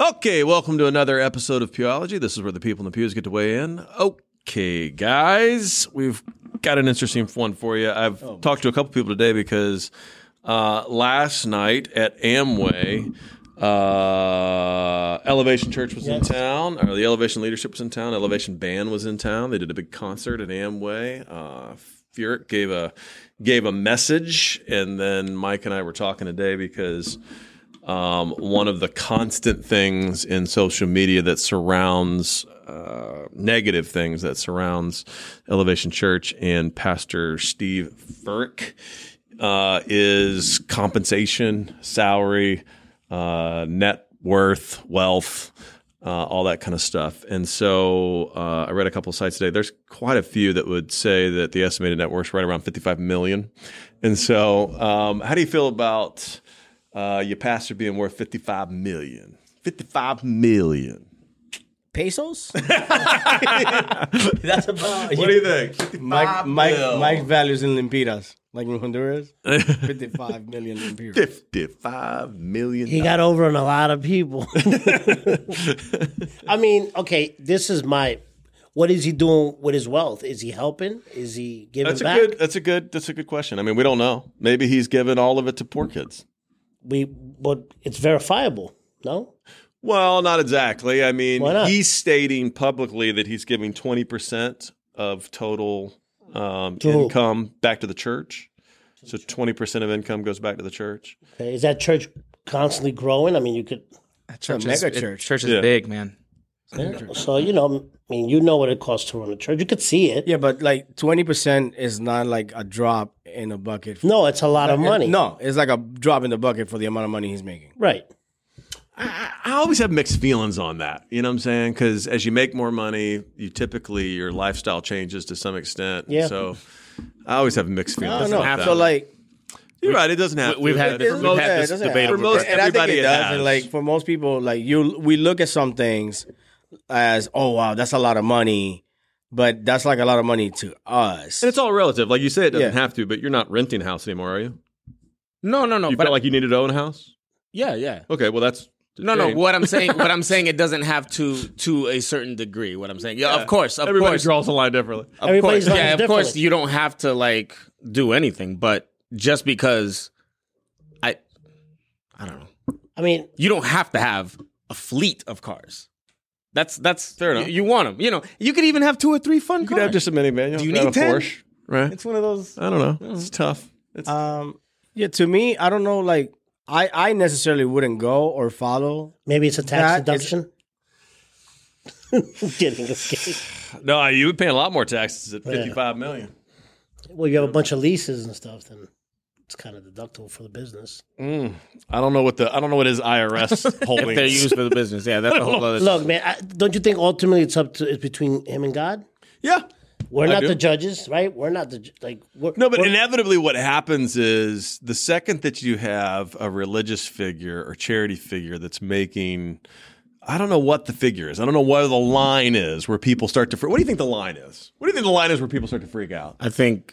Okay, welcome to another episode of Pewology. This is where the people in the pews get to weigh in. Okay, guys, we've got an interesting one for you. I've talked to a couple people today because uh, last night at Amway, uh, Elevation Church was in town, or the Elevation leadership was in town. Elevation Band was in town. They did a big concert at Amway. Uh, Furtick gave a gave a message, and then Mike and I were talking today because um, one of the constant things in social media that surrounds uh, negative things that surrounds Elevation Church and Pastor Steve Furtick uh, is compensation, salary, uh, net worth, wealth. Uh, all that kind of stuff. And so uh, I read a couple of sites today. There's quite a few that would say that the estimated net worth is right around 55 million. And so, um, how do you feel about uh, your pastor being worth 55 million? 55 million. Pesos? That's about. What do you think? Mike, Mike, mil. Mike values in lempiras, like in Honduras. 55 million lempiras. 55 million. He got over on a lot of people. I mean, okay, this is my. What is he doing with his wealth? Is he helping? Is he giving That's a back? good. That's a good. That's a good question. I mean, we don't know. Maybe he's given all of it to poor kids. We, but it's verifiable. No, Well, not exactly. I mean, Why not? he's stating publicly that he's giving twenty percent of total um, To who? income back to the church. So twenty percent of income goes back to the church. okay. is that church constantly growing? I mean, you could. Church a is, mega it- church. church is Yeah. big, man. So you know, I mean, you know what it costs to run a church. You could see it. Yeah, but like 20% is not like a drop in a bucket. No, it's a lot of money. No, it's like a drop in the bucket for the amount of money he's making. right? I, I always have mixed feelings on that. You know what I'm saying? Because as you make more money, you typically your lifestyle changes to some extent. Yeah. So I always have mixed feelings. don't know. about So that. like, You're right. It doesn't have. We've to. had this- for we've most- had yeah, this debate for most and I think it it does. has. And like for most people, like you, we look at some things as, oh wow, that's a lot of money, but that's like a lot of money to us. And it's all relative. Like you say, it doesn't Yeah. have to, but you're not renting a house anymore, are you? No, no, no. You but felt like you needed to own a house? yeah, yeah. Okay, well that's No, no. What I'm saying, what I'm saying, it doesn't have to to a certain degree. What I'm saying, yeah, Yeah. of course, of Everybody course, draws the line differently. of Everybody's course, yeah, is of course. You don't have to like do anything, but just because I, I don't know, I mean, you don't have to have a fleet of cars. That's that's Fair enough. You, you want them, you know. You could even have two or three fun You cars. could have just a minivan. Do you don't need a 10? Porsche, right? it's one of those. I don't know. It's tough. It's Um, yeah, to me, I don't know. Like, I, I necessarily wouldn't go or follow. maybe it's a tax That is- deduction. Getting escaped. no, you would pay a lot more taxes at fifty-five million. Well, you have a bunch of leases and stuff, then it's kind of deductible for the business. Mm, I don't know what the I don't know what his IRS holding. If they're used for the business, yeah, that's a whole other. Look, man, I, don't you think ultimately it's up to it's between him and God? yeah. We're I not do. the judges, right? We're not the like. We're, No, but we're- inevitably, what happens is the second that you have a religious figure or charity figure that's making, I don't know what the figure is. I don't know where the line is where people start to. Freak. What do you think the line is? What do you think the line is where people start to freak out? I think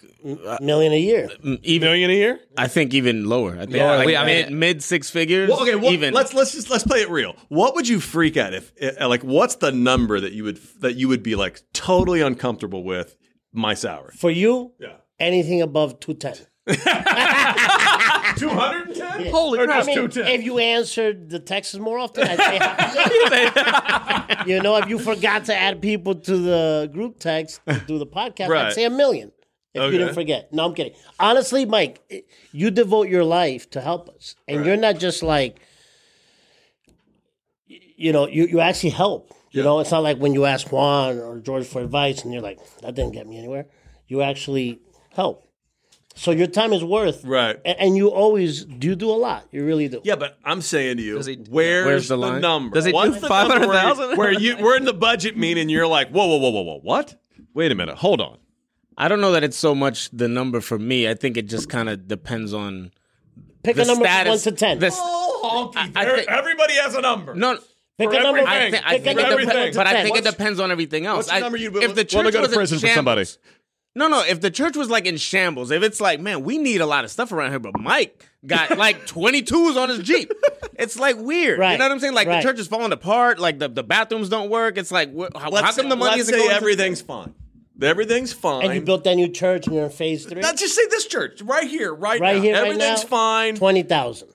million a year. even Million a year? I think even lower. I think Lower, like like- mid, mid six figures. Well, okay, what, even let's let's just let's play it real. What would you freak at if uh, like what's the number that you would that you would be like totally uncomfortable with my salary? For you, Yeah. anything above 210. 210? Holy Or crap. I mean, if you answered the texts more often, I'd say you know, if you forgot to add people to the group text to do the podcast, Right. I'd say a million. If Okay. you didn't forget. No, I'm kidding. Honestly, Mike, it- you devote your life to help us. And you're not just like, y- you know, you, you actually help. You know, it's not like when you ask Juan or George for advice and you're like, that didn't get me anywhere. You actually help. So your time is worth. Right. a- And, you always you do a lot. You really do. Yeah, but I'm saying to you, he- where's, where's the, the line? number? Does he do What's the number where- 500,000? Where you we're in the budget meeting, you're like, whoa, whoa, whoa, whoa, whoa, what? Wait a minute, hold on. I don't know that it's so much the number for me. I think it just kind of depends on Pick the a number from status. one to ten. the- Oh, honky! I think- everybody has a number. no, Pick for a number. everything. I, thi- I Pick a think it number from one depends, to but I 10. think it depends on everything else. what's the I- number you'd- if the wanna church go to was in prison for somebody? Shambles- No, no. If the church was like in shambles, if it's like, man, we need a lot of stuff around here, but Mike got like 22s on his Jeep. It's like weird. You know what I'm saying? Like right. the church is falling apart. Like the, the bathrooms don't work. It's like, wh- how, how Let's- come the money isn't say going to- everything's fine. Everything's fine. And you built that new church and you're in phase three. Not just say this church right here, right, Right now. here, right Everything's now? fine. Twenty thousand.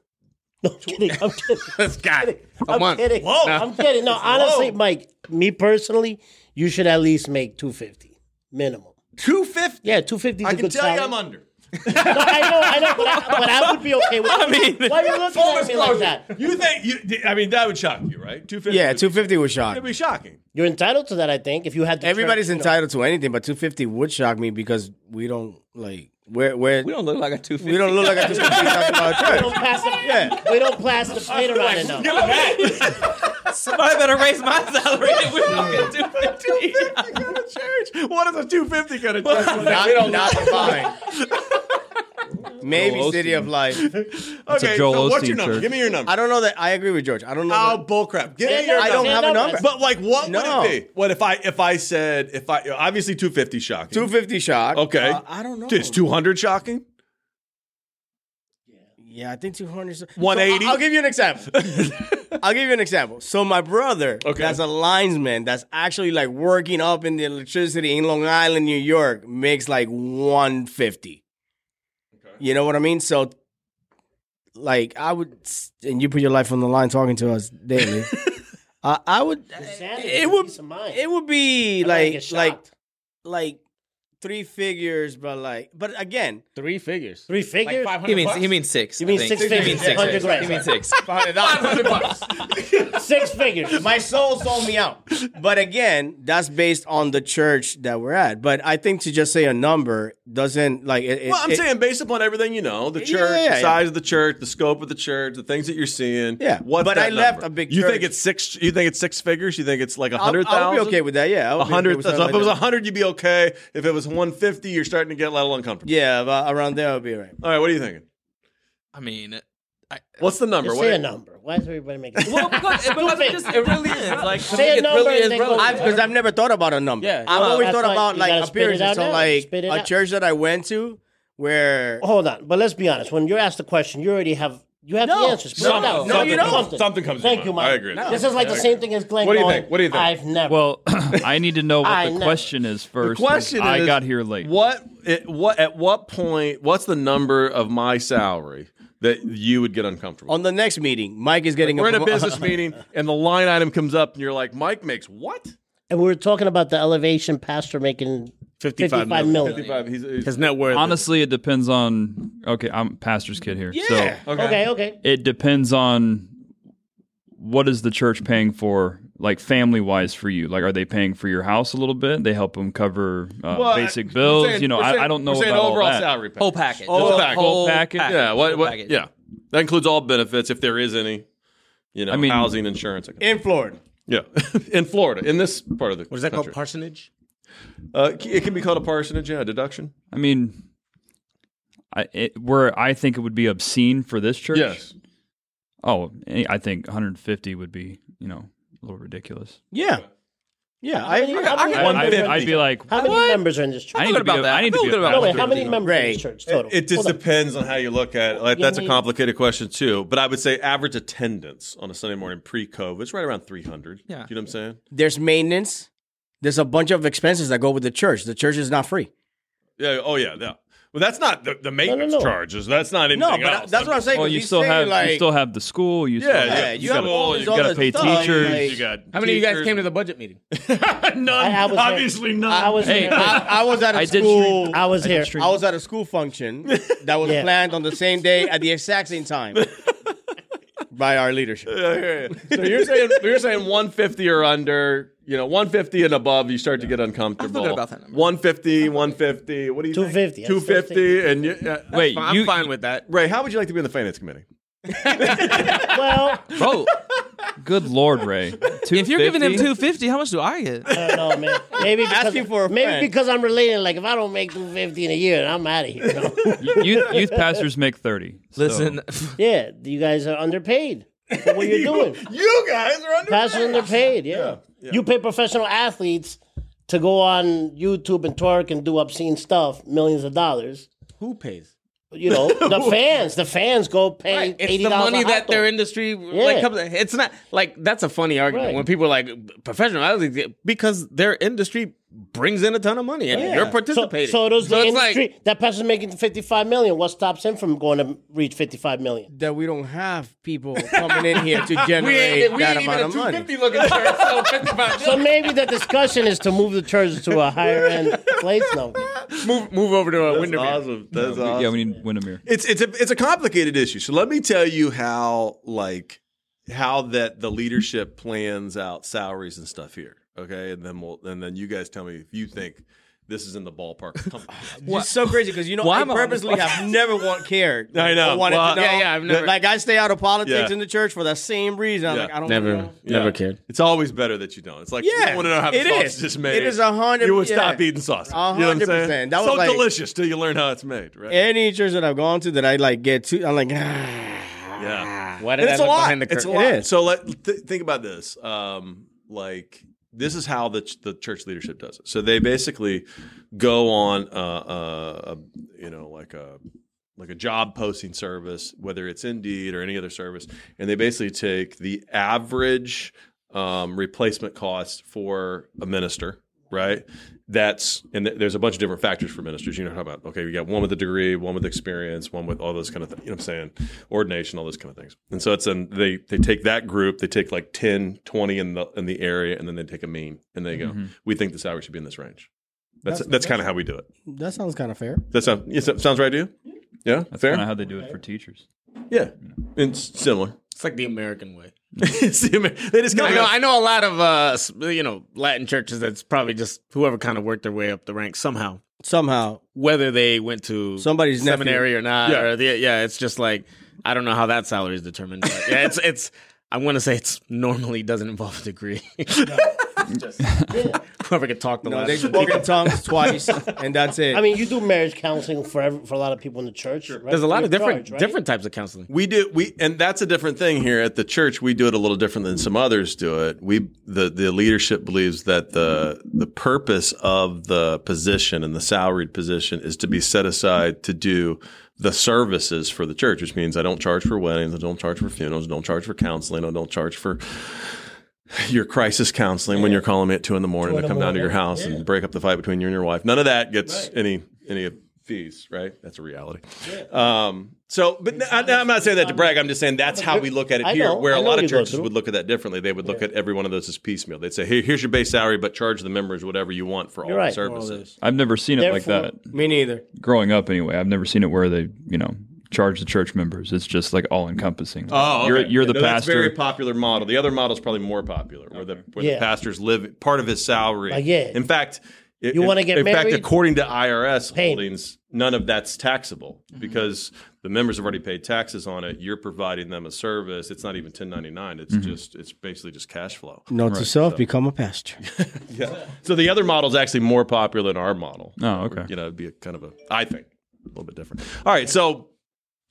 No, I'm kidding. I'm kidding. This guy. A I'm month. kidding. Whoa. I'm kidding. No, honestly, Whoa. Mike, me personally, you should at least make two fifty minimum. Two fifty. Yeah, two fifty. I a can good tell you. I'm under. No, I know, I know, but I, but I would be okay with. I mean, why are you looking at me like that? You think? You, I mean, that would shock you, right? Two fifty. Yeah, 250 would shock. It'd be shocking. You're entitled to that, I think. If you had the Everybody's church, you know. entitled to anything, but 250 would shock me because we don't like where where We don't look like a two fifty. we don't look like a 250 talking about We don't pass the, yeah. we don't pass the plate around enough. Somebody better raise my salary. if We're talking two fifty. Go to church. What is a two fifty gonna do? Not, not fine. Maybe Joel City of Life. Okay, Joel so what's Osteen your number? church. Give me your number. I don't know that. I agree with George. I don't know. Oh, that- bullcrap! Give Yeah, me your. no, I don't say have a number. But like, what No. would it be? What if I if I said if I obviously two fifty shocking? 250 shock. Okay. Uh, I don't know. Is two hundred shocking? Yeah, I think 200. is- 180? So I'll give you an example. I'll give you an example. So my brother, Okay. that's a linesman, that's actually like working up in the electricity in Long Island, New York, makes like 150. You know what I mean? So, like, I would, and you put your life on the line talking to us daily. uh, I would, Insanity, it would, peace of mind. it would be I'm like, like, like three figures, but like, but again, Three figures. three figures. He means he means six. You I mean think. six He figures, means six. 100 grand. He means six. six figures. My soul sold me out. But again, that's based on the church that we're at. But I think to just say a number doesn't like it. it- Well, I'm it- saying based upon everything you know, the Yeah, church, yeah, the yeah. size of the church, the scope of the church, the things that you're seeing. Yeah, What? but that I left number? a big You think it's six? You think it's six figures? You think it's like a I'll, hundred I'll be okay with that. Yeah, A be okay hundred. So if it was a hundred, you'd be okay. If it was one fifty, you're starting to get a little uncomfortable. yeah, about, around there, I'll be right. All right, what are you thinking? I mean, I, What's the number? Just What- say a number. Why is everybody making? well, because, because it just it really is like Say a it number really and is then go- Because I've never thought about a number. Yeah. I've Well, always thought about like gotta spit it appearances. out So now. like a out. church that I went to where Hold on, but let's be honest. When you're asked the question, you already have you have No. the answers. Spit No, no, Something- you don't. Something, Something comes to Thank you, Mike. I agree. This is like the same thing as Glenn. What do you going, think? What do you think? I've never. Well, I need to know what the know. question is first. 'cause question is, I got here late. What? It, what? At what point? What's the number of my salary that you would get uncomfortable? on the next meeting, Mike is getting We're in a business meeting, and the line item comes up, and you're like, "Mike makes what?" and we were talking about the elevation pastor making 55 55 million. million. Fifty-five. He's, he's His net worth. Honestly, it depends on. Okay, I'm pastor's kid here. Yeah. So Okay, okay. Okay. it depends on what is the church paying for, like family wise for you. Like, are they paying for your house a little bit? They help them cover uh, Well, basic we're bills. saying- you know, we're I, I don't know we're saying about all overall that. salary. package. whole package. Whole Just package. Whole package? Yeah. What? What? package. Yeah. That includes all benefits if there is any. You know, I mean- housing, insurance. in Florida. Yeah, in Florida, in this part of the what is that called? Parsonage? Uh, it can be called a parsonage, yeah, deduction. I mean, I it, where I think it would be obscene for this church. Yes. Oh, I think 150 would be, you know, a little ridiculous. Yeah, yeah. I, many, I, I, would I'd be like, How many members are in this church? I need good to be. about a- that. I need to I be. feel about no, that. wait, how many members Ray, in this church total? It just depends on how you look at it. Like, You that's a complicated question too. But I would say average attendance on a Sunday morning pre-COVID is right around 300. Yeah. You know what I'm saying? there's maintenance. There's a bunch of expenses that go with the church. The church is not free. Yeah. Oh yeah. Yeah. Well, that's not the, the maintenance no. charges. That's not anything No, but else. that's what I'm saying. Well, 'cause you still have like, you still have the school. You still Yeah, have, yeah. you got have all all- you other gotta pay stuff, teachers. like- You got How many of you guys came to the budget meeting? None. I was there. Obviously not. I was Hey, here. I, I was at a I school. stream- I was I here. I was at a school function that was Yeah. planned on the same day at the exact same time by our leadership. Yeah, yeah, yeah. So you're saying you're saying 150 or under, you know, 150 and above, you start to get uncomfortable. good about that number. 150, 150. What do you 250, think? that's 250 and you, uh, yeah. Wait, I'm you, fine with that. Ray, how would you like to be in the finance committee? well, Bro, Good Lord, Ray. if you're giving him 250? how much do I get? I don't know, man. Maybe because, Asking for a maybe friend. because I'm relating. Like, if I don't make 250 in a year, I'm out of here. you know? youth, youth pastors make 30. so- Listen, yeah, you guys are underpaid for what you're doing. You guys are under. Pastors underpaid. Yeah. you pay professional athletes to go on YouTube and twerk and do obscene stuff, millions of dollars. Who pays? You know, the fans, the fans go pay Right. It's the money that their industry like comes. It's not like that's a funny argument Right. when people are like professional athletes because their industry brings in a ton of money and you're participating. So, so does the it's like- that person's making fifty five million. What stops him from going to reach fifty five million? That we don't have people coming in here to we generate ain't, we that ain't amount even of a money. 250 looking shirt, so 55 So maybe the discussion is to move the church to a higher end place. No, move, move over to a That's window. awesome. That's awesome. Yeah, we need Windermere. It's it's a it's a complicated issue. So let me tell you how like how that the leadership plans out salaries and stuff here. Okay, and then we'll and then you guys tell me if you think this is in the ballpark. of. It's so crazy because you know Why I am I on this purposely have never want cared. I know. Or wanted Well, to know. yeah, yeah, I've never- like I stay out of politics Yeah. in the church for the same reason. I'm Yeah. like I don't Never, know. never Yeah. cared. It's always better that you don't. It's like you Yeah, want to know how the it sausage is. is made. It is a hundred- You would yeah. stop eating sausage. A You know what I'm hundred saying? percent. That was so like- delicious till you learn how it's made, right? Any church that I've gone to that I like get to, I'm like, Yeah. Why did And I it's a look lot. behind the It's a lot. So let th- think about this. Um, like this is how the the church leadership does it. So they basically go on, uh, uh, a, you know, like a like a job posting service, whether it's Indeed or any other service, and they basically take the average um, replacement cost for a minister, right? That's and th- there's a bunch of different factors for ministers. You know how about okay, you got one with a degree, one with experience, one with all those kind of things. You know what I'm saying? Ordination, all those kind of things. And so it's an they they take that group, they take like 10, 20 in the in the area, and then they take a mean and they go, mm-hmm. we think the salary should be in this range. That's that's, kind of how we do it. that sounds kind of fair. That sounds yes, that sounds right to you? Yeah, That's fair. kind of how they do it for teachers. yeah, it's similar. It's like the American way. It's the Amer- they just No, kind I know, of I know a lot of uh, you know Latin churches. That's probably just whoever kind of worked their way up the ranks somehow, Somehow, whether they went to Somebody's nephew. seminary or not. Yeah. Or the, yeah, it's just like I don't know how that salary is determined. But yeah, it's it's. I want to say it's normally doesn't involve a degree. Whoever could talk the no, Latin. they spoke in tongues twice, and that's it. I mean you do marriage counseling for every, for a lot of people in the church. Right? There's a lot Free of different charge, right? different types of counseling. We do we and that's a different thing here at the church. We do it a little different than some others do it. We the the leadership believes that the the purpose of the position and the salaried position is to be set aside to do the services for the church, which means I don't charge for weddings, I don't charge for funerals, I don't charge for counseling, I don't charge for your crisis counseling when you're calling me at two in the morning in to the come down to your house yeah. and break up the fight between you and your wife. None of that gets any any fees, right? That's a reality. Um, so, but I'm not saying that to brag. I'm just saying that's how we look at it here. know. where a lot of churches through. would look at that differently. They would look at every one of those as piecemeal. They'd say, "Hey, here's your base salary, but charge the members whatever you want for all You're the right. services." I've never seen it like that me neither. growing up. Anyway, I've never seen it where they, you know, charge the church members. It's just like all encompassing. Oh, you're okay. you're the No, That's a very popular model. The other model is probably more popular, where the where Yeah. the pastors live part of his salary. Like, yeah. In fact, You wanna get in fact, according to IRS Pay. holdings, none of that's taxable Mm-hmm. because the members have already paid taxes on it. You're providing them a service. It's not even 1099. It's Mm-hmm. just it's basically just cash flow. Note to self: become a pastor. Yeah. So the other model is actually more popular than our model. Oh, okay. You know, it'd be a kind of a, I think, a little bit different. All right. So,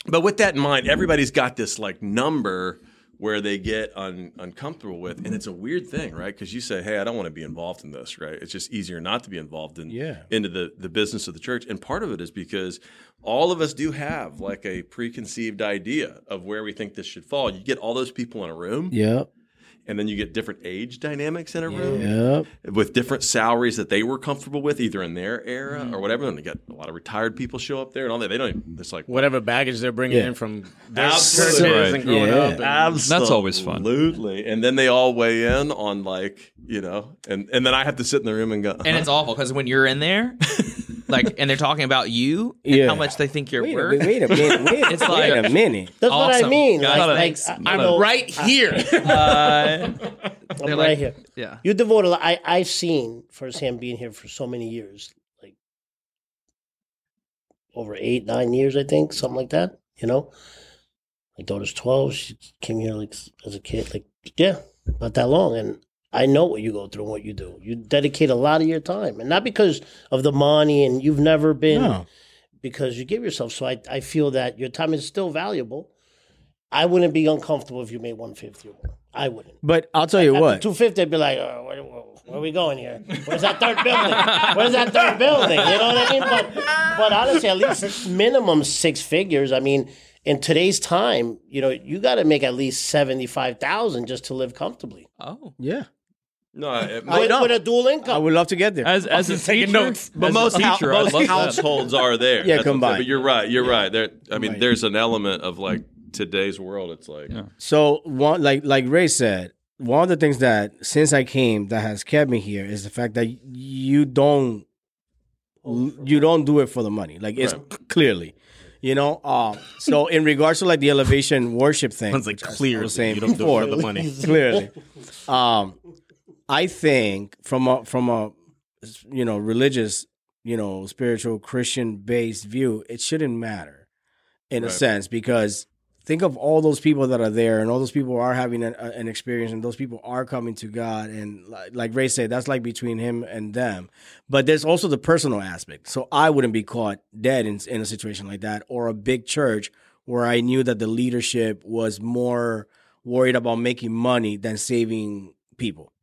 but with that in mind, everybody's got this like number where they get un, uncomfortable with, and it's a weird thing, right? Because you say, "Hey, I don't want to be involved in this," right? It's just easier not to be involved in Yeah. into the the business of the church, and part of it is because all of us do have like a preconceived idea of where we think this should fall. You get all those people in a room, Yep. And then you get different age dynamics in a room Yep. with different salaries that they were comfortable with, either in their era Mm-hmm. or whatever. And you got a lot of retired people show up there and all that. They don't. Even, it's like Whatever baggage they're bringing Yeah. in from their Absolutely. Right. and growing Yeah. up. and- Absolutely. That's always fun. Absolutely. And then they all weigh in on like you know, and and then I have to sit in the room and go. And it's awful because when you're in there, like, and they're talking about you and Yeah. how much they think you're Wait worth. minute, wait a minute. Wait, It's wait like- a minute. That's what I mean. Guys, like, like. I, I'm right here. Uh, I'm right like- here. yeah. You devote a lot. I I've seen firsthand being here for so many years, like over eight, nine years, I think, something like that. You know, my daughter's twelve. She came here like as a kid, like yeah, not that long, and I know what you go through and what you do. You dedicate a lot of your time, and not because of the money, and you've never been No. because you give yourself. So I I feel that your time is still valuable. I wouldn't be uncomfortable if you made one fifty or more. I wouldn't. But I'll tell you what. Two fifty, I'd be like, oh, wait, whoa. Where are we going here? Where's that third building? Where's that third building? You know what I mean? But but honestly, at least minimum six figures. I mean, in today's time, you know, you got to make at least seventy five thousand just to live comfortably Oh, Yeah, No, it, I with, know. with a dual I would love to get there. As as a taking teacher, notes. but as most, hou- teacher, I'd most households are there. Yeah, That's what I'm saying. combined. But you're right. You're right. There. I mean, Combined. there's an element of like today's world. It's like Yeah. So one like like Ray said, one of the things that since I came that has kept me here is the fact that you don't you don't do it for the money. Like it's clearly. You know, um, so in regards to like the elevation worship thing, Sounds like which I- I clearly was saying you don't do it for the money. clearly, um, I think from a from a you know religious, you know, spiritual Christian based view, it shouldn't matter in a sense because think of all those people that are there and all those people are having an, an experience and those people are coming to God and like, like Ray said that's like between him and them. But there's also the personal aspect. So I wouldn't be caught dead in, in a situation like that or a big church where I knew that the leadership was more worried about making money than saving people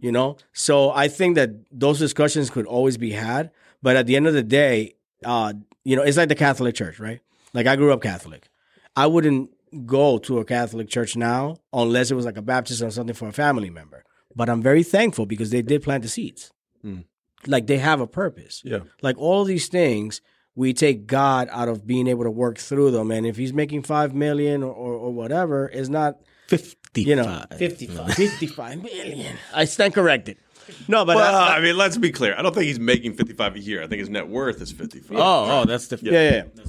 you know? So i think that those discussions could always be had but at the end of the day uh you know it's like the catholic church right? Like i grew up catholic. I wouldn't go to a catholic church now unless it was like a baptism or something for a family member but i'm very thankful because they did plant the seeds. Mm. like they have a purpose. Yeah. like all of these things we take god out of being able to work through them and if he's making five million or, or, or whatever it's not Fifty. you know 55. 55 million i stand corrected no but Well, I- I mean, let's be clear. I don't think he's making 55 a year. I think his net worth is 55. Oh, oh, that's different. yeah, yeah, yeah.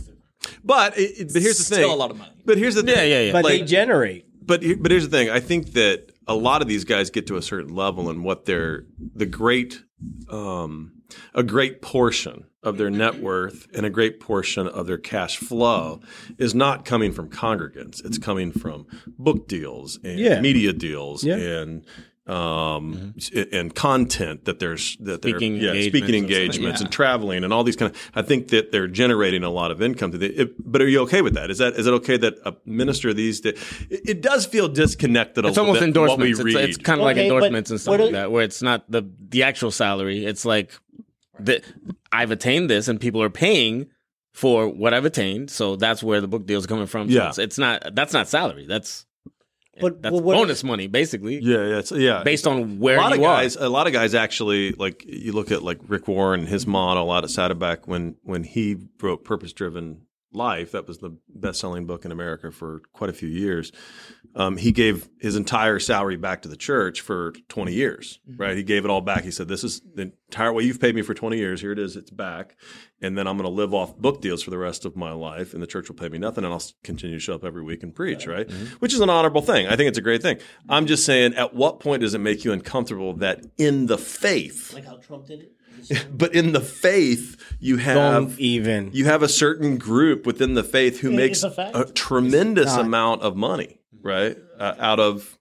But it, it- but here's the thing. Still a lot of money. But here's the thing. Yeah, yeah, yeah. But Like- they generate. but but here's the thing. I think that a lot of these guys get to a certain level, and what they're the great, um, a great portion of their net worth and a great portion of their cash flow is not coming from congregants. It's coming from book deals and Yeah. media deals Yeah. and. Um, s- and content that there's that they're Speaking yeah, engagements speaking and engagements Yeah. and traveling and all these kind of. I think that they're generating a lot of income. To the, it, but are you okay with that? Is that is it okay that a minister these days? It, it does feel disconnected. It's little almost bit from what endorsements. we It's, read. it's kind of like Okay, but endorsements and stuff what like that, where it's not the the actual salary. It's like the, I've attained this, and people are paying for what I've attained. So that's where the book deal is coming from. So Yeah. it's, it's not that's not salary. That's But- that's but what- bonus money, basically, yeah, yeah, it's, yeah. based on where a lot you of are. guys, a lot of guys actually like you look at like Rick Warren his mm-hmm. model out of Saddleback when when he wrote Purpose Driven Life. That was the best selling book in America for quite a few years. Um, he gave his entire salary back to the church for 20 years, right? He gave it all back. He said, This is the entire way you've paid me for 20 years. Here it is, it's back. And then I'm going to live off book deals for the rest of my life, and the church will pay me nothing, and I'll continue to show up every week and preach, right? Which is an honorable thing. I think it's a great thing. I'm just saying, at what point does it make you uncomfortable that in the faith, Like how Trump did it. but in the faith, you have Don't even. you have a certain group within the faith who Yeah, makes a a tremendous amount of money, right? Uh, out of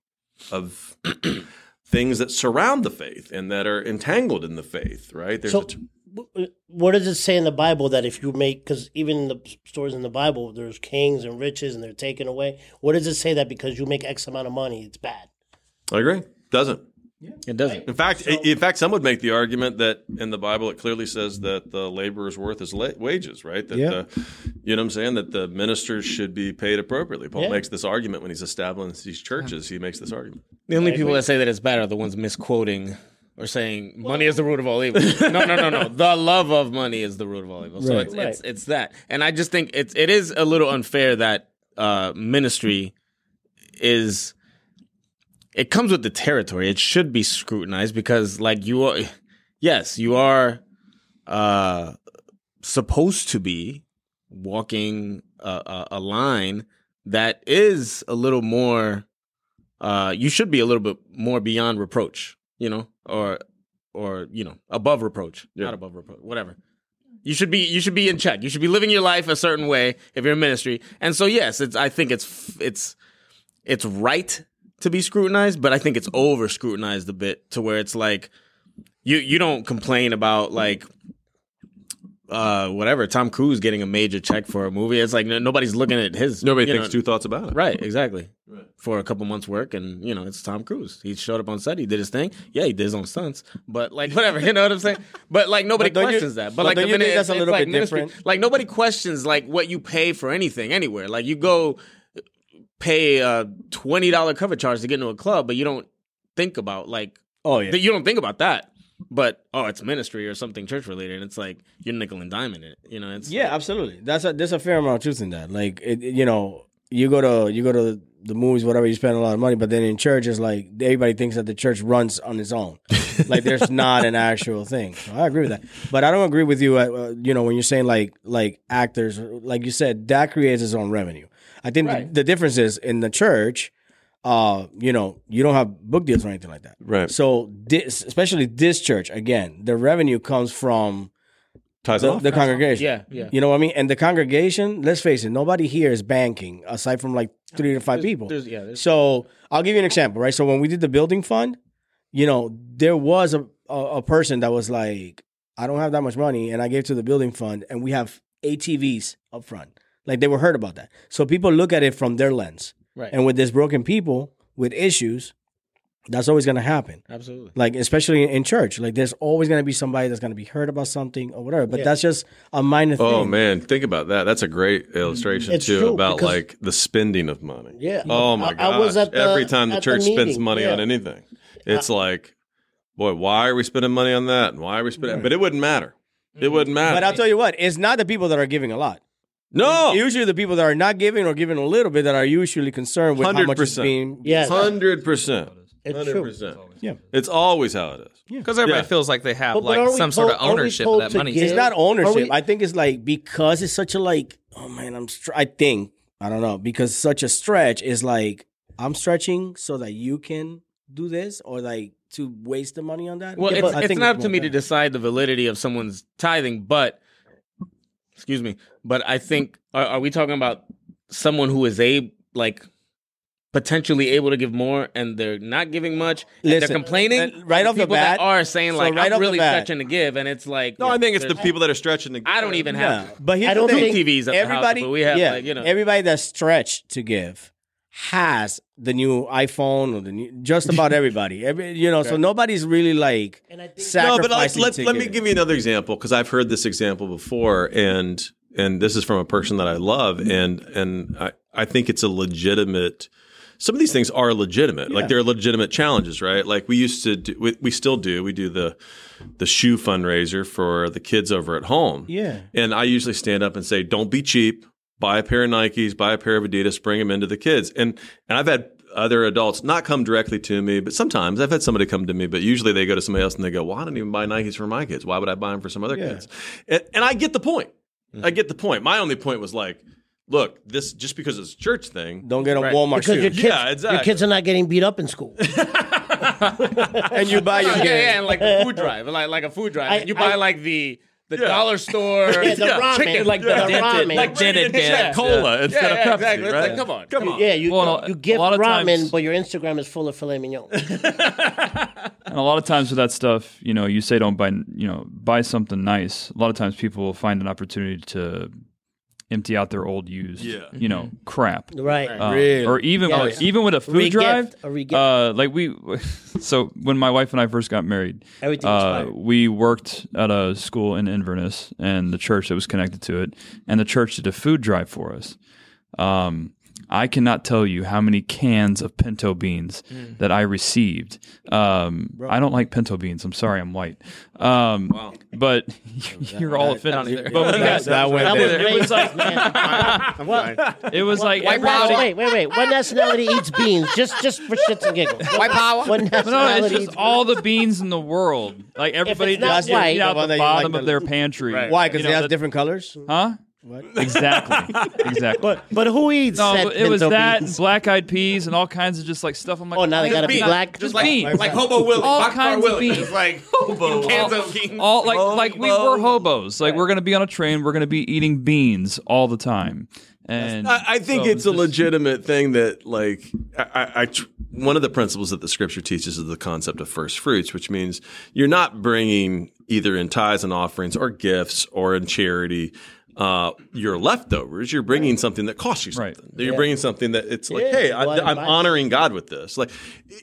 of things that surround the faith and that are entangled in the faith, right? There's So, a t- w- what does it say in the Bible that if you make, because even in the stories in the Bible, there's kings and riches and they're taken away. What does it say that because you make X amount of money, it's bad? I agree. Doesn't. It doesn't. In fact, in fact, some would make the argument that in the Bible it clearly says that the laborer's worth is la- wages, right? That Yeah. the, you know what I'm saying that the ministers should be paid appropriately. Paul Yeah. makes this argument when he's establishing these churches. He makes this argument. The only people that say that it's bad are the ones misquoting or saying money is the root of all evil. no, no, no, no. The love of money is the root of all evil. So Right. it's, it's it's that, and I just think it's it is a little unfair that uh, ministry is. It comes with the territory. It should be scrutinized because, like, you are, yes, you are uh, supposed to be walking a, a, a line that is a little more uh, you should be a little bit more beyond reproach, you know, or or you know, above reproach, Yeah. not above reproach, whatever. You should be you should be in check. You should be living your life a certain way if you're in ministry. And so yes, it's I think it's it's it's right to be scrutinized, but I think it's over scrutinized a bit to where it's like you you don't complain about like uh, whatever Tom Cruise getting a major check for a movie. It's like no- nobody's looking at his. Nobody thinks know, two thoughts about it. Right, exactly. For a couple months' work, and you know, it's Tom Cruise. He showed up on set. He did his thing. Yeah, he did his own stunts, but like whatever, you know what I'm saying? But like nobody But don't you- questions that. But, but like the you think that's a it's- it's little like bit ministry- different? Like nobody questions like what you pay for anything anywhere. Like you go pay a twenty dollar cover charge to get into a club, but you don't think about like Oh yeah. you don't think about that. But oh, it's ministry or something church related. And it's like you're nickel and diming it. You know, it's Yeah, absolutely. That's a there's a fair amount of truth in that. Like it, it- you know, you go to you go to the movies, whatever. You spend a lot of money, but then in church, it's like everybody thinks that the church runs on its own. like there's not an actual thing. So I agree with that, but I don't agree with you. Uh, uh, you know, when you're saying like like actors, like you said, that creates its own revenue. I think the, the difference is in the church. Uh, you know, you don't have book deals or anything like that. Right. So, this, especially this church, again, the revenue comes from Ties the, the congregation. Yeah, yeah. You know what I mean? And the congregation, let's face it, nobody here is banking aside from like three to five people. There's, yeah, there's, So I'll give you an example, right? So when we did the building fund, you know, there was a, a, a person that was like, I don't have that much money, and I gave to the building fund, and we have ATVs up front. Like they were hurt about that. So people look at it from their lens. Right. And with this broken people with issues, that's always gonna happen absolutely. like especially in church like there's always going to be somebody that's going to be hurt about something or whatever but Yeah. that's just a minor oh, thing Oh man, think about that. That's a great illustration It's too true, about like the spending of money. Yeah. Oh my I- god. I was at the- Every time the at the church spends meeting, money on anything, it's like, boy, why are we spending money on that? And why are we spending? But it wouldn't matter. It mm-hmm. wouldn't matter. but i'll tell you what it's not the people that are giving a lot no, usually the people that are not giving or giving a little bit that are usually concerned with how much is 100%. being Yes. hundred percent. It's Hundred true. percent. Yeah. It's always how it is. Because everybody Yeah. feels like they have But- but like aren't we some sort of told- aren't we ownership of told that to money. give- it's not Are ownership we- i think it's like because it's such a like oh man i'm str- i think i don't know because such a stretch is like i'm stretching so that you can do this or like to waste the money on that Well, Yeah, it's, but I it's think not up to more me to that. decide the validity of someone's tithing, but excuse me, but I think are, are we talking about someone who is a like potentially able to give more and they're not giving much and Listen, they're complaining uh, right off the people bat- that are saying so like right off I'm really stretching to give and it's like No, I think it's the people that are stretching. To give I don't even have Yeah, but here's I the don't two thing. TVs at the house, everybody, but we have yeah, like you know everybody that's stretched to give has the new iPhone or the new, just about everybody. Every, you know, so nobody's really like And I think- No, but let, let, let me give. give you another example because I've heard this example before, and and this is from a person that I love, and and I, I think it's a legitimate. Some of these things are legitimate, like they're legitimate challenges, right? Like we used to, do, we, we still do. We do the the shoe fundraiser for the kids over at home, Yeah. and I usually stand up and say, "Don't be cheap. Buy a pair of Nikes. Buy a pair of Adidas. Bring them into the kids." And and I've had other adults not come directly to me, but sometimes I've had somebody come to me. But usually they go to somebody else and they go, "Well, I don't even buy Nikes for my kids. Why would I buy them for some other Yeah. kids?" And, and I get the point. I mm. get the point. My only point was like, look, this just because it's a church thing. Don't get a Walmart Because your kids, Yeah, exactly. your kids are not getting beat up in school. and you buy your yeah, game. yeah, and like a food drive, like like a food drive. I- And you buy I- like the the Yeah. dollar store Yeah, the ramen, Chicken, like the the dented, ramen. like dented cans. cola Yeah, instead yeah, of Pepsi, exactly. It's right? like, come on, Come on. Yeah, you Well, you a give lot of ramen, times- but your Instagram is full of filet mignon. And a lot of times with that stuff, you know, you say don't buy, you know, buy something nice. A lot of times people will find an opportunity to empty out their old used, Yeah. you know, crap. right. Uh, Really? Or even Yeah. with, even with a food Re-gift, drive, a re-gift. uh, like we. So when my wife and I first got married, Everything's uh, we worked at a school in Inverness, and the church that was connected to it, and the church did a food drive for us. Um, I cannot tell you how many cans of pinto beans Hmm. that I received. Um, I don't like pinto beans. I'm sorry, I'm white. Um, But you're all offended. But we That, got- that went That was there. racist, man. What? it was like What everybody. wait, wait, wait. What nationality eats beans? Just, just for shits and giggles. White power. What No, nationality it's eats just all the beans in the world. Like everybody not just white- eat out The the that you like bottom the- of their pantry. Why? Because they have different colors. Huh? Exactly. exactly. But, but who eats? no, said but it was that beans? black eyed peas and all kinds of just like stuff. I'm like, Oh, now they gotta be beans. black? Just like, beans. like Hobo Willie, All Boxcar kinds of beans. Like Hobo cans of beans. all like like we were hobos. Like we're gonna be on a train. We're gonna be eating beans all the time. And I, I think so it's a just- legitimate thing that, like, I, I, I tr- one of the principles that the scripture teaches is the concept of first fruits, which means you're not bringing either in tithes and offerings or gifts or in charity. Uh, your leftovers, you're bringing something that costs you Right. something. You're bringing something that it's like, Yeah, hey, I, I'm honoring God with this. Like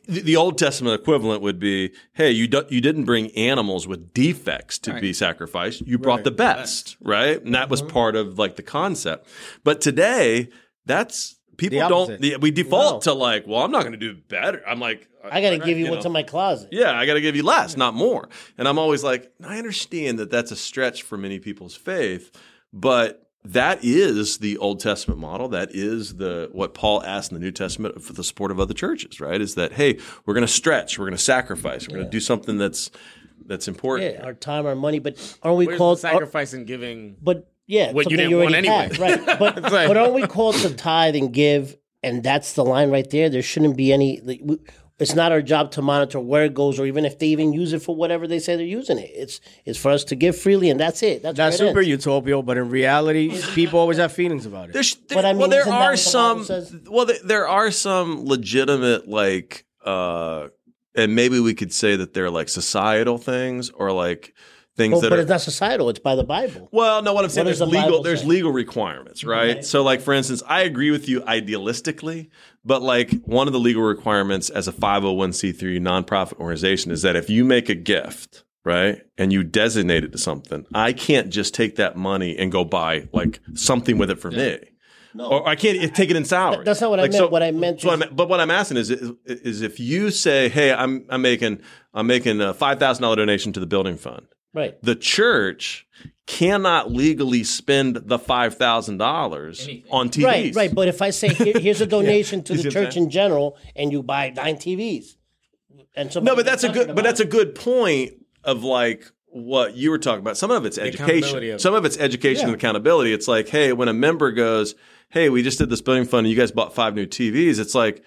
the, the Old Testament equivalent would be, hey, you do, you didn't bring animals with defects to be sacrificed. You brought the best, right? And that was Mm-hmm. part of like the concept. But today, that's people don't. the- we default No. to like, well, I'm not going to do better. I'm like, I got to give you know. what's in my closet. Yeah, I got to give you less, not more. And I'm always like, I understand that that's a stretch for many people's faith, but that is the Old Testament model. That is the what Paul asked in the New Testament for the support of other churches. Right? Is that hey, we're going to stretch, we're going to sacrifice, we're going to do something that's that's important. Yeah, our time, our money, but aren't we Where's called? the sacrifice and giving? but yeah, What you something didn't want already anyway. have, right? But It's like- but aren't we called to tithe and give? And that's the line right there. There shouldn't be any. Like, we- it's not our job to monitor where it goes, or even if they even use it for whatever they say they're using it. It's it's for us to give freely, and that's it. That's, That's where it super ends. utopian, but in reality, people always have feelings about it. There's, But I mean, well, there isn't that are what the Bible some. Well, there, there are some legitimate like, uh, and maybe we could say that they're like societal things or like things Well, that but are. it's not societal. It's by the Bible. Well, no, what I'm saying there's the legal there's say? legal requirements, right? So like for instance, I agree with you idealistically, but like one of the legal requirements as a 501c3 nonprofit organization is that if you make a gift, right, and you designate it to something, I can't just take that money and go buy like something with it for me. No. Or I can't take it in salary. That's not what I Like, meant. What I meant so is- I meant- but what I'm asking is, is, is if you say, "Hey, I'm I'm making I'm making a five thousand dollar donation to the building fund," Right. the church cannot legally spend the five thousand dollars on TVs. Right, right. But if I say here, here's a donation to the see what I'm church in general, and you buy nine TVs, and so no, but that's a good. But that's a good point of like what you were talking about. Some of it's accountability education. of it. Some of it's education and accountability. It's like, hey, when a member goes, "Hey, we just did this building fund, and you guys bought five new TVs," it's like.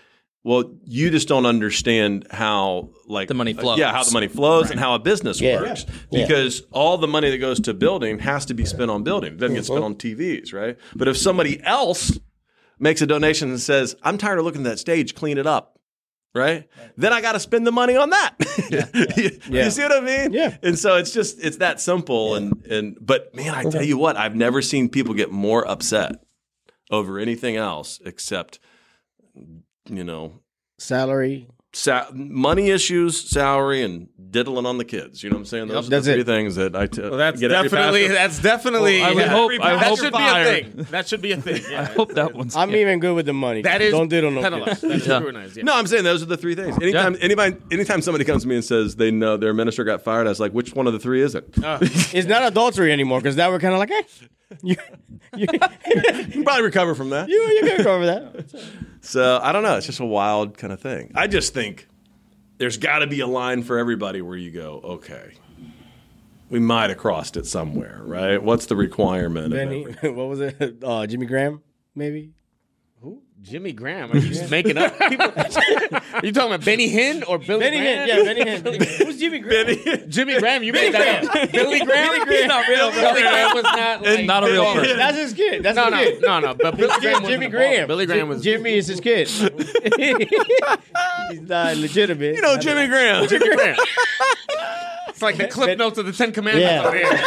Well, you just don't understand how like The money uh, flows. yeah, how the money flows and how a business Yeah. works. Yeah. Because all the money that goes to building has to be spent on building. It doesn't get spent on TVs, right? But if somebody else makes a donation and says, "I'm tired of looking at that stage, clean it up," right? Then I got to spend the money on that. you, Yeah. you see what I mean? Yeah. And so it's just it's that simple. And and but man, I tell you what, I've never seen people get more upset over anything else except you know Salary. sa- money issues, salary, and diddling on the kids. You know what I'm saying? Those That's are the it. three things that I t- Well, that's get definitely that's definitely. Well, I yeah. hope- I that hope should be a thing. That should be a thing. I hope that one's. I'm even good with the money. That is don't diddle no penalized. kids. That is Yeah. Yeah. No, I'm saying those are the three things. Anytime, anybody, anytime somebody comes to me and says they know their minister got fired, I was like, which one of the three is it? It's not adultery anymore because now we're kind of like, eh, you, you, you can probably recover from that. you, you can go over that. So I don't know. It's just a wild kind of thing. I just think there's got to be a line for everybody where you go, okay, we might have crossed it somewhere, right? What's the requirement? Benny, what was it? Uh, Jimmy Graham, maybe. Jimmy Graham. Are you just making up people? Are you talking about Benny Hinn or Billy Benny Graham? Hinn, yeah, Benny Hinn. Who's Jimmy Graham? Jimmy Graham. You made that up. Billy Graham. Graham. Not real, bro. Billy Graham was not. Like, Not a real Billy- person. That's his kid. That's No, his no, kid. no, no. But Billy Graham was Jimmy Graham. Billy Graham was Jimmy is his kid. He's not legitimate. you know, Jimmy Graham. Jimmy Graham. It's like the clip notes of the Ten Commandments. Yeah. over here.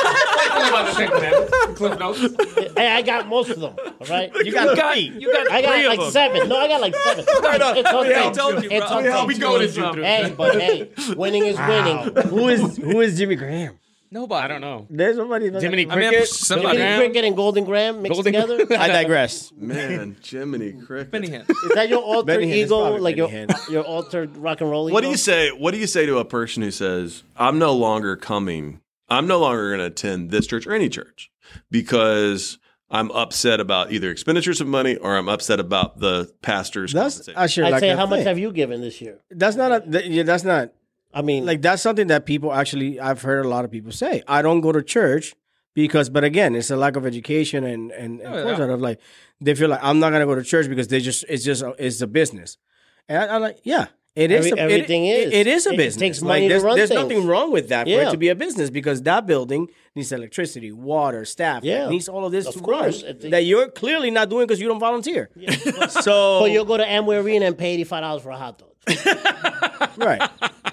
About the Ten Commandments. The clip notes. Hey, I got most of them. All right. You got three. You got I got three of like them. seven. No, I got like seven. It's on Yeah, I told you, It's bro. on Yeah, tape. we go to you. Hey, but hey, winning is winning. Who is who is Jimmy Graham? Nobody. I don't know. There's somebody. Jiminy I mean, Cricket. somebody. Jiminy Cricket and Golden Graham mixed Golden- together. I digress. Man, Jiminy Cricket. Benny Hinn. Is that your alter Benny Hinn is ego? probably Like your Benny Hinn. your alter rock and roll ego? What do you say? What do you say to a person who says, "I'm no longer coming. I'm no longer going to attend this church or any church because I'm upset about either expenditures of money or I'm upset about the pastor's That's compensation." I sure I'd like say that how much have you given this year? That's not a. th- yeah, that's not I mean, like that's something that people actually. I've heard a lot of people say. I don't go to church because, but again, it's a lack of education and and, and Oh, foresight of like they feel like I'm not gonna go to church because they just it's just a, it's a business. And I, I'm like, yeah. It is. Every- a, it- everything it- is. It is a It business. takes Like, money to there's, run There's things. nothing wrong with that for it to be a business because that building needs electricity, water, staff. Yeah. needs all of this Of to course. run It- that you're clearly not doing because you don't volunteer. so but you'll go to Amway Arena and pay eighty five dollars for a hot dog. right.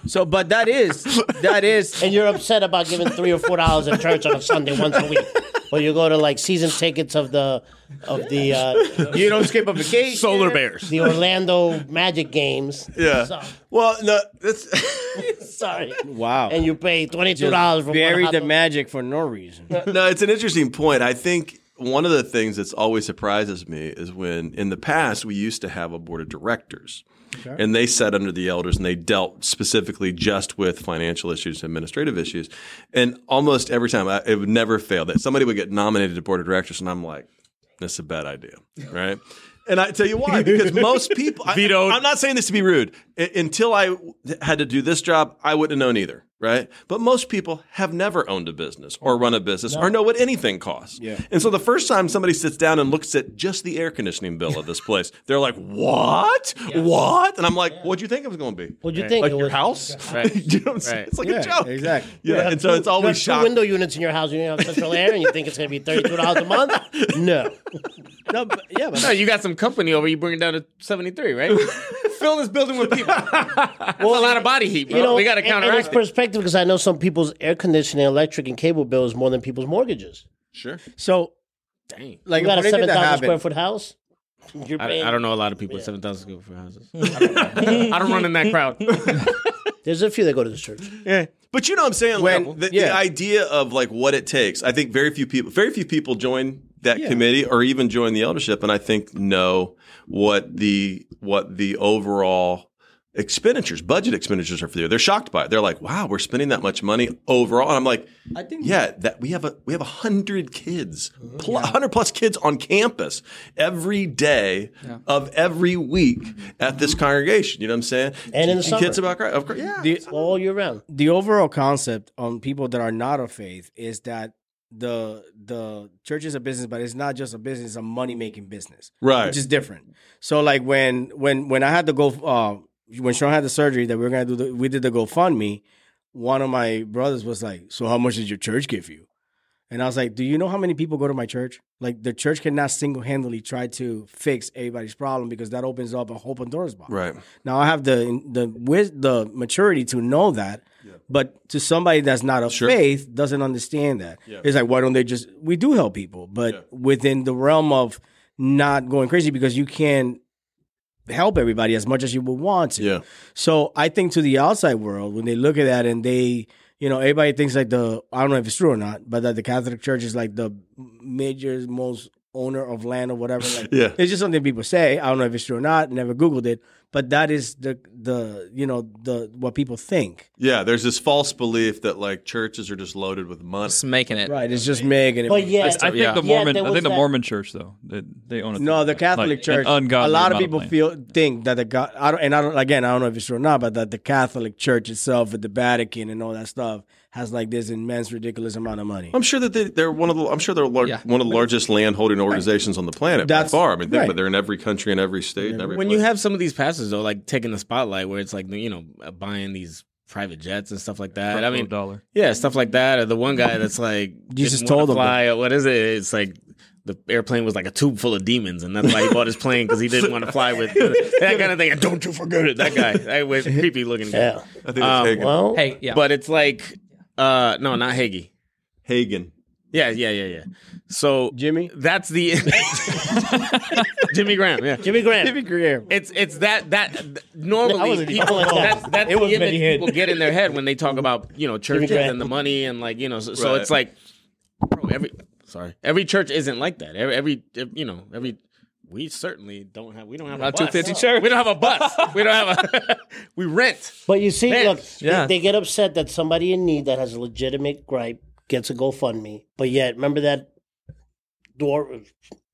So, but that is that is and you're upset about giving three or four dollars at church on a Sunday once a week, or you go to like season tickets of the of the uh, you don't skip a vacation. Solar bears. the Orlando Magic games. Yeah. So- Well, no, that's sorry, Wow. and you pay twenty two dollars for one Bury the magic for no reason. no, it's an interesting point. I think one of the things that's always surprises me is when in the past we used to have a board of directors. And they sat under the elders and they dealt specifically just with financial issues, administrative issues. And almost every time, I, it would never fail that somebody would get nominated to board of directors, and I'm like, "This is a bad idea," right? And I tell you why, because most people I, I'm not saying this to be rude. I- until I had to do this job, I wouldn't have known either, right? But most people have never owned a business or run a business or know what anything costs. Yeah. And so the first time somebody sits down and looks at just the air conditioning bill of this place, they're like, "What? What?" And I'm like, "What'd you think it was going to be?" What'd you think? Like It your was- house? Right. Do you know what I'm saying? Right. It's like Yeah, a joke. exactly. Yeah. have And so it's always you have two window units in your house. You don't have central air, and you think it's going to be thirty two dollars a month? No. No, but, yeah, but No, you got some company over. You bring it down to seventy three, right? Fill this building with people. That's a lot of body heat, bro. You know, we got to and- and counteract it's it. perspective because I know some people's air conditioning, electric, and cable bill is more than people's mortgages. Sure. so Dang. like You got a according to seven the thousand habit- square foot house. You're I, paying, I don't know a lot of people with seven thousand square foot houses. I don't, I don't run in that crowd. There's a few that go to this church. Yeah. But you know what I'm saying? When- Like, the, the idea of like what it takes. I think very few people, very few people join that Yeah. committee or even join the eldership, and I think know what the what the overall expenditures, budget expenditures are for the year. They're shocked by it. They're like, "Wow, we're spending that much money overall." And I'm like, I think yeah, that we have a we have a hundred kids, uh-huh. pl- hundred plus kids on campus every day of every week at this congregation. You know what I'm saying? And in the Teaching kids about Christ. Of course, yeah. The- all year round. the overall concept on people that are not of faith is that the the church is a business, but it's not just a business; it's a money making business, right. which is different. So, like when when when I had to go, uh, when Sean had the surgery that we were gonna do, the, we did the GoFundMe. One of my brothers was like, "So how much did your church give you?" And I was like, "Do you know how many people go to my church? Like the church cannot single handedly try to fix everybody's problem because that opens up a whole Pandora's box." right. Now I have the the wis- the maturity to know that, but to somebody that's not of Sure. faith doesn't understand that. Yeah. It's like why don't they just? We do help people, but Yeah. within the realm of not going crazy because you can't help everybody as much as you would want to. Yeah. So I think to the outside world, when they look at that and they, you know, everybody thinks like the I don't know if it's true or not, but that the Catholic Church is like the major most owner of land or whatever. Like, Yeah. it's just something people say. I don't know if it's true or not. Never Googled it, but that is the the you know the what people think. Yeah, there's this false belief that like churches are just loaded with money. Just making it. Right? It's just making it. But yeah, I think Yeah. the Mormon. there I think the that- Mormon Church though they they own it. No, the Catholic Like, an Church. A lot of people land. feel think that the God, I don't, and I don't again. I don't know if it's true or not, but that the Catholic Church itself, with the Vatican and all that stuff, has like this immense, ridiculous amount of money. I'm sure that they, they're one of the. I'm sure they're lar- Yeah. one of the largest land holding organizations on the planet by far. I mean, think right. about it, they're in every country and every state and every. when you have some of these passes though, like taking the spotlight, where it's like you know buying these private jets and stuff like that. I mean, dollar. yeah, stuff like that. Or the one guy that's like Jesus didn't wanna told him fly. Or what is it? It's like the airplane was like a tube full of demons, and that's why he bought his plane because he didn't want to fly with that kind of thing. And don't you forget it, that guy. That was creepy looking guy. yeah. I think it's um, Hagen. Well, Hey, yeah. But it's like, uh, no, not Hagee. Hagen. Yeah, yeah, yeah, yeah. So Jimmy, that's the Jimmy Graham. Yeah, Jimmy Graham. Jimmy Graham. It's it's that that I normally wasn't people, calling that's that's It the image Benny people get in their head when they talk about you know churches and the money and like you know so, so it's like bro every sorry every church isn't like that every, every you know every we certainly don't have we don't have Not a bus. 250 chair. we don't have a bus we don't have a we rent But you see, Man, look, yeah. they, they get upset that somebody in need that has a legitimate gripe gets a GoFundMe. But yet, remember that dwarf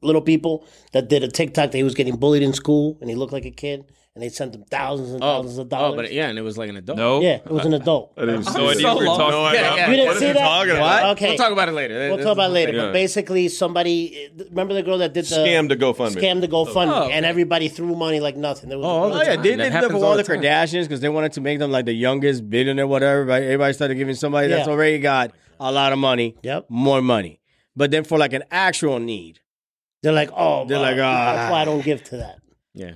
little people that did a TikTok that he was getting bullied in school and he looked like a kid and they sent him thousands and oh, thousands of dollars. oh but yeah and it was like an adult No. yeah, it was an adult. I didn't No idea So what you're long. talking No, about. Yeah, yeah. You didn't What see you that? talking about? Okay, we'll talk about it later We'll talk about it later. Yeah. But basically, somebody remember the girl that did the Scam to GoFundMe. scam to GoFundMe, Oh, okay. and everybody threw money like nothing. There was Oh, oh yeah, they did that happens for all all the the time. Kardashians because they wanted to make them like the youngest billionaire, whatever. Right? Everybody started giving somebody that's Yeah. already got a lot of money, Yep. more money. But then for like an actual need, They're like, oh, They're well, like, ah. that's why I don't give to that. yeah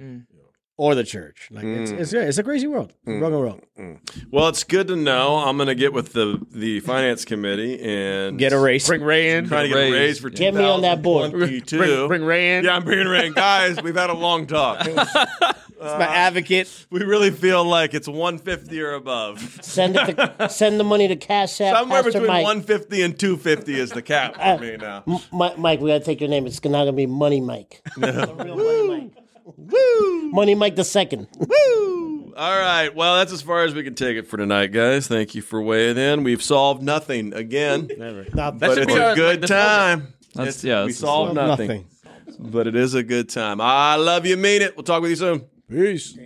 or the church. Like it's mm. it's, it's a crazy world. Mm. Rock and roll. Mm. Well, it's good to know. I'm going to get with the the finance committee and Get a race. Bring Ray in. trying to get a Raise. raise for Get me on that board. Bring, bring Ray in. Yeah, I'm bringing Ray in. Guys, we've had a long talk. It's my uh, advocate. We really feel like it's 150 or above. Send it. To, send the money to Cash App. Somewhere Pastor between Mike. 150 and 250 is the cap for uh, me now. M- Mike, we gotta take your name. It's not gonna be Money Mike. The real Money Mike. Woo! Money Mike the second. Woo! All right. Well, that's as far as we can take it for tonight, guys. Thank you for weighing in. We've solved nothing again, Never. Not but should it's be a good the slogan. time. That's- It's- yeah, we that's the solved nothing, Nothing. but it is a good time. I love you, mean it. We'll talk with you soon. Peace.